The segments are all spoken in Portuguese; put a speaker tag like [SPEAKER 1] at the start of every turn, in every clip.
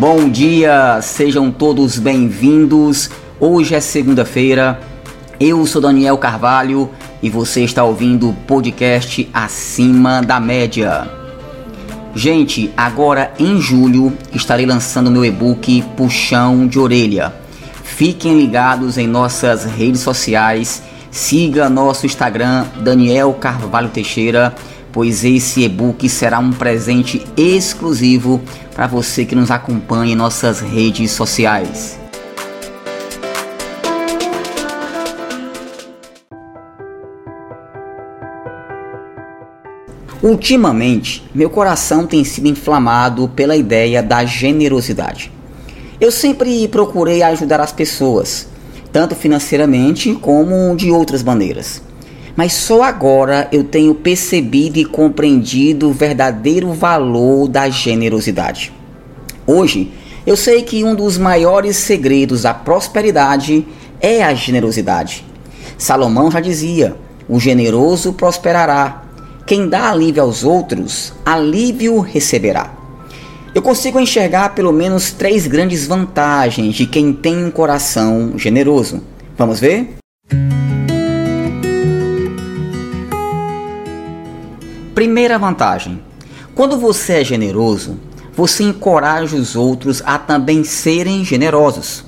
[SPEAKER 1] Bom dia, sejam todos bem-vindos. Hoje é segunda-feira. Eu sou Daniel Carvalho e você está ouvindo o podcast Acima da Média. Gente, agora em julho estarei lançando meu e-book Puxão de Orelha. Fiquem ligados em nossas redes sociais. Siga nosso Instagram Daniel Carvalho Teixeira pois esse e-book será um presente exclusivo para você que nos acompanha em nossas redes sociais. Ultimamente, meu coração tem sido inflamado pela ideia da generosidade. Eu sempre procurei ajudar as pessoas, tanto financeiramente como de outras maneiras mas só agora eu tenho percebido e compreendido o verdadeiro valor da generosidade. Hoje, eu sei que um dos maiores segredos da prosperidade é a generosidade. Salomão já dizia: o generoso prosperará. Quem dá alívio aos outros, alívio receberá. Eu consigo enxergar pelo menos três grandes vantagens de quem tem um coração generoso. Vamos ver? Primeira vantagem: quando você é generoso, você encoraja os outros a também serem generosos.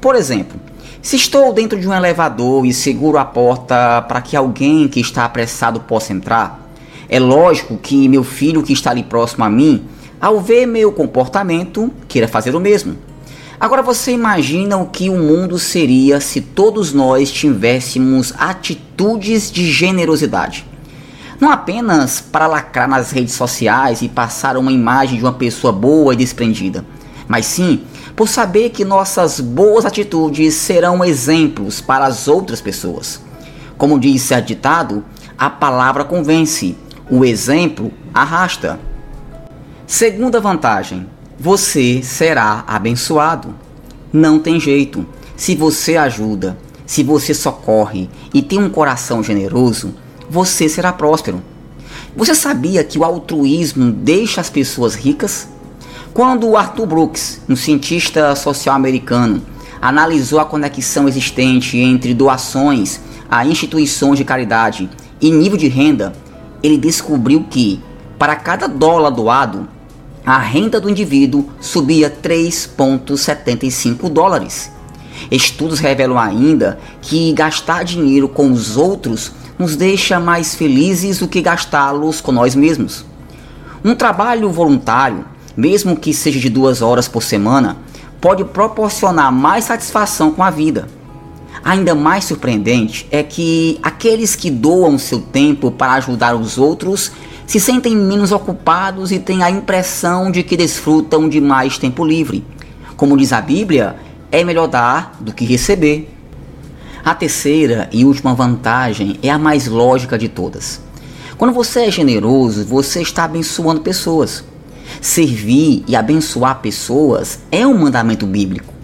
[SPEAKER 1] Por exemplo, se estou dentro de um elevador e seguro a porta para que alguém que está apressado possa entrar, é lógico que meu filho que está ali próximo a mim, ao ver meu comportamento, queira fazer o mesmo. Agora você imagina o que o mundo seria se todos nós tivéssemos atitudes de generosidade não apenas para lacrar nas redes sociais e passar uma imagem de uma pessoa boa e desprendida, mas sim por saber que nossas boas atitudes serão exemplos para as outras pessoas. Como diz certo ditado, a palavra convence, o exemplo arrasta. Segunda vantagem: você será abençoado. Não tem jeito. Se você ajuda, se você socorre e tem um coração generoso, você será próspero. Você sabia que o altruísmo deixa as pessoas ricas? Quando Arthur Brooks, um cientista social americano, analisou a conexão existente entre doações a instituições de caridade e nível de renda, ele descobriu que, para cada dólar doado, a renda do indivíduo subia 3,75 dólares. Estudos revelam ainda que gastar dinheiro com os outros nos deixa mais felizes do que gastá-los com nós mesmos. Um trabalho voluntário, mesmo que seja de duas horas por semana, pode proporcionar mais satisfação com a vida. Ainda mais surpreendente é que aqueles que doam seu tempo para ajudar os outros se sentem menos ocupados e têm a impressão de que desfrutam de mais tempo livre. Como diz a Bíblia, é melhor dar do que receber. A terceira e última vantagem é a mais lógica de todas. Quando você é generoso, você está abençoando pessoas. Servir e abençoar pessoas é um mandamento bíblico.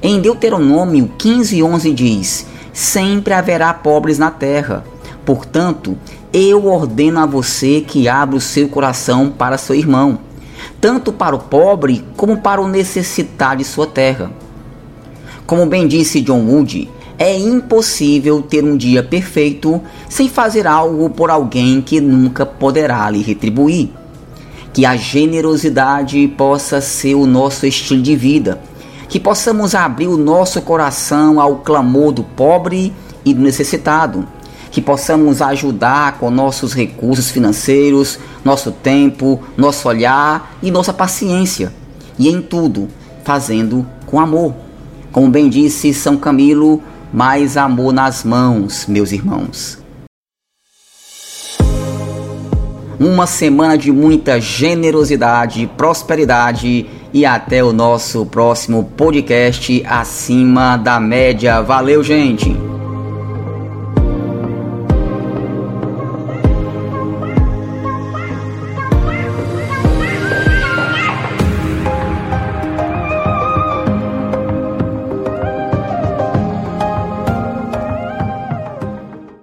[SPEAKER 1] Em Deuteronômio 15:11 diz: Sempre haverá pobres na terra. Portanto, eu ordeno a você que abra o seu coração para seu irmão, tanto para o pobre como para o necessitado de sua terra. Como bem disse John Wood, é impossível ter um dia perfeito sem fazer algo por alguém que nunca poderá lhe retribuir. Que a generosidade possa ser o nosso estilo de vida, que possamos abrir o nosso coração ao clamor do pobre e do necessitado, que possamos ajudar com nossos recursos financeiros, nosso tempo, nosso olhar e nossa paciência, e em tudo fazendo com amor. Como bem disse São Camilo, mais amor nas mãos, meus irmãos. Uma semana de muita generosidade, prosperidade e até o nosso próximo podcast acima da média. Valeu, gente!